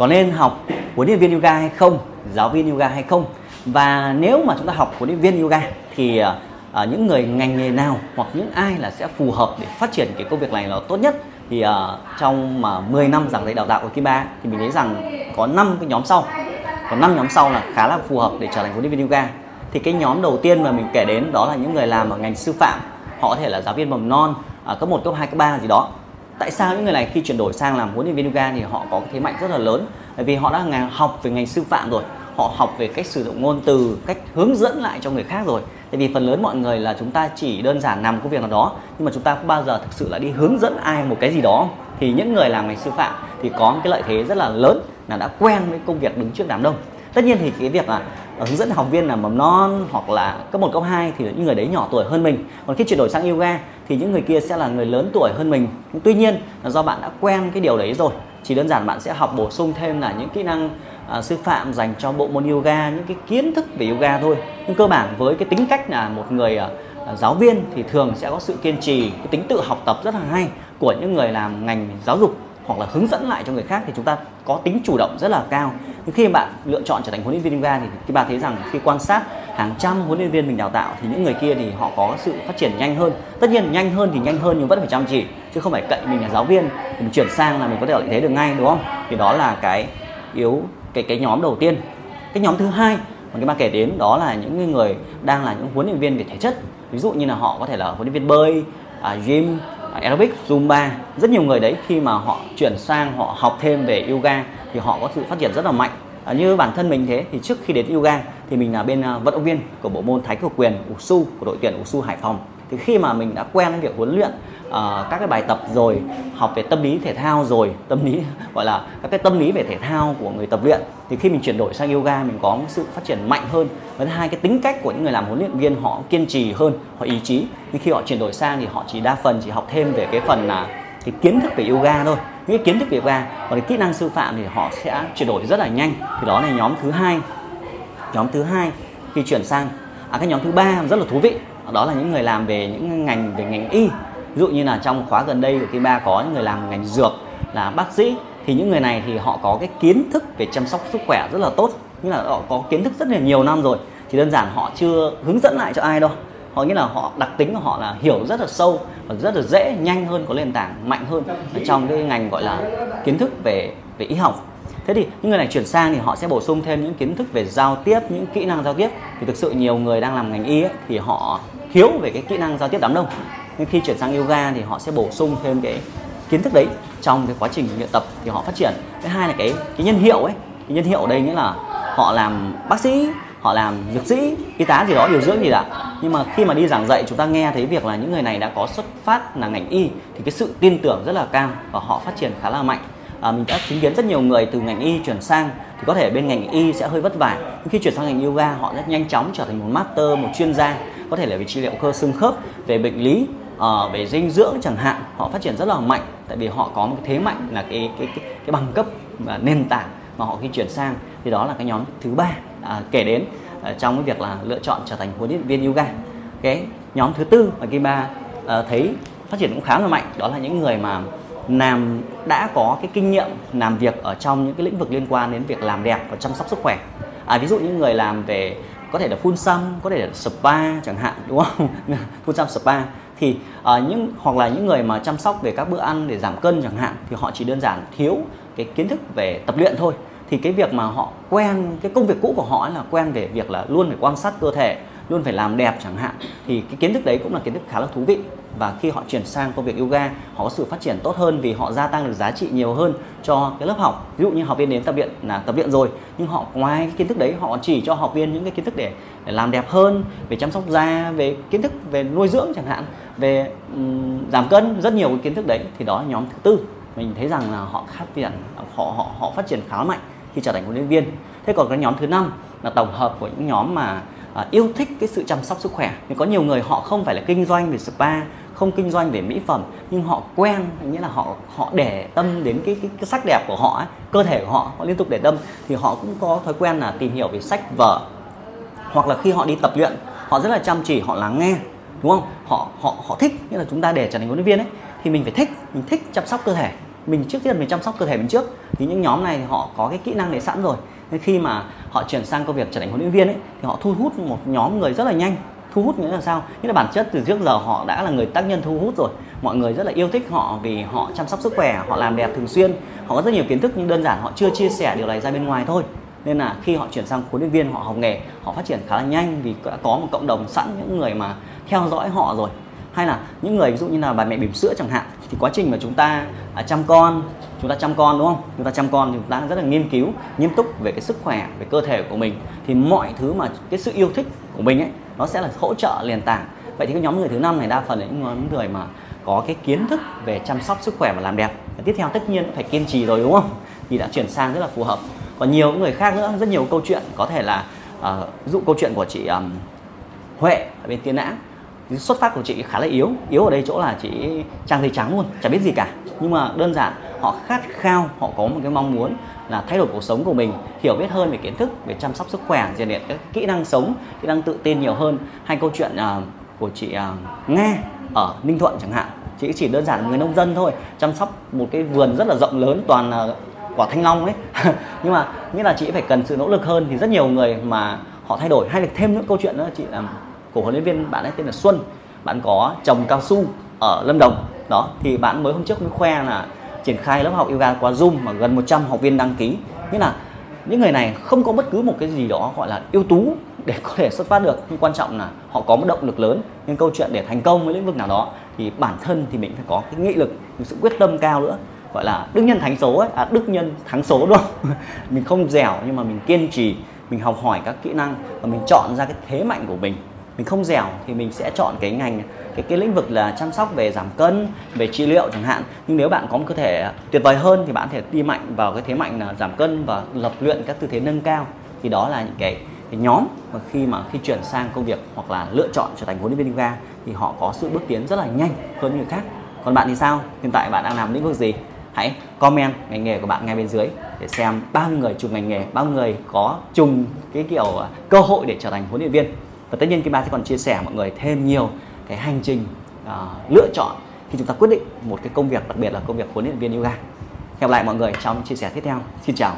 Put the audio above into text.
có nên học huấn luyện viên yoga hay không? Giáo viên yoga hay không? Và nếu mà chúng ta học huấn luyện viên yoga thì uh, những người ngành nghề nào hoặc những ai là sẽ phù hợp để phát triển cái công việc này là tốt nhất? Thì uh, trong mà 10 năm giảng dạy đào tạo của Kim Ba thì mình thấy rằng có 5 cái nhóm sau. Có 5 nhóm sau là khá là phù hợp để trở thành huấn luyện viên yoga. Thì cái nhóm đầu tiên mà mình kể đến đó là những người làm ở ngành sư phạm. Họ có thể là giáo viên mầm non à, cấp 1, cấp 2, cấp 3 gì đó tại sao những người này khi chuyển đổi sang làm huấn luyện viên yoga thì họ có thế mạnh rất là lớn? Bởi vì họ đã học về ngành sư phạm rồi họ học về cách sử dụng ngôn từ cách hướng dẫn lại cho người khác rồi. Tại vì phần lớn mọi người là chúng ta chỉ đơn giản làm công việc nào đó nhưng mà chúng ta không bao giờ thực sự là đi hướng dẫn ai một cái gì đó thì những người làm ngành sư phạm thì có một cái lợi thế rất là lớn là đã quen với công việc đứng trước đám đông. Tất nhiên thì cái việc là hướng dẫn học viên là mầm non hoặc là cấp 1, cấp 2 thì những người đấy nhỏ tuổi hơn mình. Còn khi chuyển đổi sang yoga thì những người kia sẽ là người lớn tuổi hơn mình. Nhưng tuy nhiên là do bạn đã quen cái điều đấy rồi chỉ đơn giản bạn sẽ học bổ sung thêm là những kỹ năng uh, sư phạm dành cho bộ môn yoga những cái kiến thức về yoga thôi. Nhưng cơ bản với cái tính cách là một người uh, giáo viên thì thường sẽ có sự kiên trì cái tính tự học tập rất là hay của những người làm ngành giáo dục hoặc là hướng dẫn lại cho người khác thì chúng ta có tính chủ động rất là cao nhưng khi bạn lựa chọn trở thành huấn luyện viên yoga thì các bạn thấy rằng khi quan sát hàng trăm huấn luyện viên mình đào tạo thì những người kia thì họ có sự phát triển nhanh hơn. Tất nhiên nhanh hơn thì nhanh hơn nhưng vẫn phải chăm chỉ chứ không phải cậy mình là giáo viên thì mình chuyển sang là mình có thể lợi thế được ngay đúng không? Thì đó là cái yếu cái cái nhóm đầu tiên. Cái nhóm thứ hai mà cái bà kể đến đó là những người đang là những huấn luyện viên về thể chất. Ví dụ như là họ có thể là huấn luyện viên bơi à, gym Ờ, aerobic zumba. Rất nhiều người đấy khi mà họ chuyển sang họ học thêm về yoga thì họ có sự phát triển rất là mạnh. À, như bản thân mình thế thì trước khi đến yoga thì mình là bên ờ, vận động viên của bộ môn thái cực quyền usu của đội tuyển usu hải phòng thì khi mà mình đã quen với việc huấn luyện uh, các cái bài tập rồi học về tâm lý thể thao rồi tâm lý gọi là các cái tâm lý về thể thao của người tập luyện thì khi mình chuyển đổi sang yoga mình có sự phát triển mạnh hơn. Và hai cái tính cách của những người làm huấn luyện viên họ kiên trì hơn họ ý chí. Nhưng khi họ chuyển đổi sang thì họ chỉ đa phần chỉ học thêm về cái phần là cái kiến thức về yoga thôi. Những cái kiến thức về yoga còn cái kỹ năng sư phạm thì họ sẽ chuyển đổi rất là nhanh. Thì đó là nhóm thứ hai. Nhóm thứ hai khi chuyển sang à, cái nhóm thứ ba rất là thú vị. Đó là những người làm về những ngành về ngành y. Ví dụ như là trong khóa gần đây của kim ba có những người làm ngành dược là bác sĩ. Thì những người này thì họ có cái kiến thức về chăm sóc sức khỏe rất là tốt. Như là họ có kiến thức rất là nhiều năm rồi. Chỉ đơn giản họ chưa hướng dẫn lại cho ai đâu. Họ nghĩa là họ đặc tính của họ là hiểu rất là sâu và rất là dễ nhanh hơn có nền tảng mạnh hơn trong cái ngành gọi là kiến thức về về y học thế thì những người này chuyển sang thì họ sẽ bổ sung thêm những kiến thức về giao tiếp những kỹ năng giao tiếp. Thì thực sự nhiều người đang làm ngành y ấy, thì họ thiếu về cái kỹ năng giao tiếp đám đông. Nhưng khi chuyển sang yoga thì họ sẽ bổ sung thêm cái kiến thức đấy trong cái quá trình luyện tập thì họ phát triển. Thứ hai là cái cái nhân hiệu ấy. Cái nhân hiệu ở đây nghĩa là họ làm bác sĩ họ làm dược sĩ y tá gì đó điều dưỡng gì đó. Nhưng mà khi mà đi giảng dạy chúng ta nghe thấy việc là những người này đã có xuất phát là ngành y thì cái sự tin tưởng rất là cao và họ phát triển khá là mạnh à, mình đã chứng kiến rất nhiều người từ ngành y chuyển sang thì có thể bên ngành y sẽ hơi vất vả. Nhưng khi chuyển sang ngành yoga họ rất nhanh chóng trở thành một master một chuyên gia. Có thể là về trị liệu cơ xương khớp về bệnh lý à, về dinh dưỡng chẳng hạn họ phát triển rất là mạnh. Tại vì họ có một cái thế mạnh là cái cái cái, cái bằng cấp và nền tảng mà họ khi chuyển sang thì đó là cái nhóm thứ ba à, kể đến à, trong cái việc là lựa chọn trở thành huấn luyện viên yoga. Cái nhóm thứ tư mà kim ba à, thấy phát triển cũng khá là mạnh đó là những người mà làm đã có cái kinh nghiệm làm việc ở trong những cái lĩnh vực liên quan đến việc làm đẹp và chăm sóc sức khỏe. À, ví dụ những người làm về có thể là phun xăm có thể là spa chẳng hạn đúng không? Phun xăm spa. Thì uh, những hoặc là những người mà chăm sóc về các bữa ăn để giảm cân chẳng hạn thì họ chỉ đơn giản thiếu cái kiến thức về tập luyện thôi. Thì cái việc mà họ quen cái công việc cũ của họ là quen về việc là luôn phải quan sát cơ thể luôn phải làm đẹp chẳng hạn thì cái kiến thức đấy cũng là kiến thức khá là thú vị. Và khi họ chuyển sang công việc yoga họ có sự phát triển tốt hơn vì họ gia tăng được giá trị nhiều hơn cho cái lớp học. Ví dụ như học viên đến tập viện là tập viện rồi nhưng họ ngoài cái kiến thức đấy họ chỉ cho học viên những cái kiến thức để, để làm đẹp hơn về chăm sóc da về kiến thức về nuôi dưỡng chẳng hạn về um, giảm cân rất nhiều cái kiến thức đấy thì đó là nhóm thứ tư. Mình thấy rằng là họ phát triển họ họ họ phát triển khá mạnh khi trở thành huấn luyện viên. Thế còn cái nhóm thứ năm là tổng hợp của những nhóm mà à, yêu thích cái sự chăm sóc sức khỏe. Thì có nhiều người họ không phải là kinh doanh về spa không kinh doanh về mỹ phẩm nhưng họ quen nghĩa là họ họ để tâm đến cái cái, cái sắc đẹp của họ ấy, cơ thể của họ họ liên tục để tâm thì họ cũng có thói quen là tìm hiểu về sách vở hoặc là khi họ đi tập luyện họ rất là chăm chỉ họ lắng nghe đúng không? Họ họ họ thích nghĩa là chúng ta để trở thành huấn luyện viên ấy thì mình phải thích mình thích chăm sóc cơ thể. Mình trước tiên mình chăm sóc cơ thể mình trước thì những nhóm này thì họ có cái kỹ năng để sẵn rồi thế khi mà họ chuyển sang công việc trở thành huấn luyện viên ấy, thì họ thu hút một nhóm người rất là nhanh. Thu hút nghĩa là sao? Nghĩa là bản chất từ trước giờ họ đã là người tác nhân thu hút rồi. Mọi người rất là yêu thích họ vì họ chăm sóc sức khỏe, họ làm đẹp thường xuyên. Họ có rất nhiều kiến thức nhưng đơn giản họ chưa chia sẻ điều này ra bên ngoài thôi. Nên là khi họ chuyển sang huấn luyện viên, họ học nghề, họ phát triển khá là nhanh vì đã có một cộng đồng sẵn những người mà theo dõi họ rồi. Hay là những người ví dụ như là bà mẹ bỉm sữa chẳng hạn, thì quá trình mà chúng ta à, chăm con chúng ta chăm con đúng không? Chúng ta chăm con thì chúng ta rất là nghiên cứu nghiêm túc về cái sức khỏe về cơ thể của mình. Thì mọi thứ mà cái sự yêu thích của mình ấy nó sẽ là hỗ trợ nền tảng vậy thì cái nhóm người thứ năm này đa phần là những người mà có cái kiến thức về chăm sóc sức khỏe và làm đẹp. Và tiếp theo tất nhiên phải kiên trì rồi đúng không? Thì đã chuyển sang rất là phù hợp. Còn nhiều người khác nữa rất nhiều câu chuyện. Có thể là uh, dụ câu chuyện của chị um, Huệ ở bên Tiên Nã xuất phát của chị khá là yếu yếu ở đây chỗ là chị trang giấy trắng luôn chả biết gì cả. Nhưng mà đơn giản họ khát khao họ có một cái mong muốn là thay đổi cuộc sống của mình hiểu biết hơn về kiến thức về chăm sóc sức khỏe rèn luyện các kỹ năng sống kỹ năng tự tin nhiều hơn. Hay câu chuyện uh, của chị uh, nga ở ninh thuận chẳng hạn chị chỉ đơn giản là người nông dân thôi chăm sóc một cái vườn rất là rộng lớn toàn là quả thanh long ấy nhưng mà nghĩa là chị phải cần sự nỗ lực hơn thì rất nhiều người mà họ thay đổi. Hay là thêm những câu chuyện nữa chị làm của huấn luyện viên bạn ấy tên là Xuân. Bạn có trồng cao su ở Lâm Đồng. Đó, thì bạn mới hôm trước mới khoe là triển khai lớp học yoga qua Zoom mà gần 100 học viên đăng ký. Nghĩa là những người này không có bất cứ một cái gì đó gọi là ưu tú để có thể xuất phát được. Nhưng quan trọng là họ có một động lực lớn. Nhưng câu chuyện để thành công với lĩnh vực nào đó thì bản thân thì mình phải có cái nghị lực, một sự quyết tâm cao nữa. Gọi là đức nhân thắng số ấy à đức nhân thắng số đúng không? Mình không dẻo nhưng mà mình kiên trì, mình học hỏi các kỹ năng và mình chọn ra cái thế mạnh của mình mình không dẻo thì mình sẽ chọn cái ngành cái cái lĩnh vực là chăm sóc về giảm cân về trị liệu chẳng hạn. Nhưng nếu bạn có một cơ thể tuyệt vời hơn thì bạn có thể đi mạnh vào cái thế mạnh là giảm cân và lập luyện các tư thế nâng cao. Thì đó là những cái, cái nhóm mà khi mà khi chuyển sang công việc hoặc là lựa chọn trở thành huấn luyện viên yoga thì họ có sự bước tiến rất là nhanh hơn người khác. Còn bạn thì sao? Hiện tại bạn đang làm lĩnh vực gì? Hãy comment ngành nghề của bạn ngay bên dưới để xem bao người chung ngành nghề bao người có chung cái kiểu à, cơ hội để trở thành huấn luyện viên và tất nhiên Kim Ba sẽ còn chia sẻ mọi người thêm nhiều cái hành trình uh, lựa chọn khi chúng ta quyết định một cái công việc đặc biệt là công việc huấn luyện viên yoga. Hẹn gặp lại mọi người trong chia sẻ tiếp theo. Xin chào.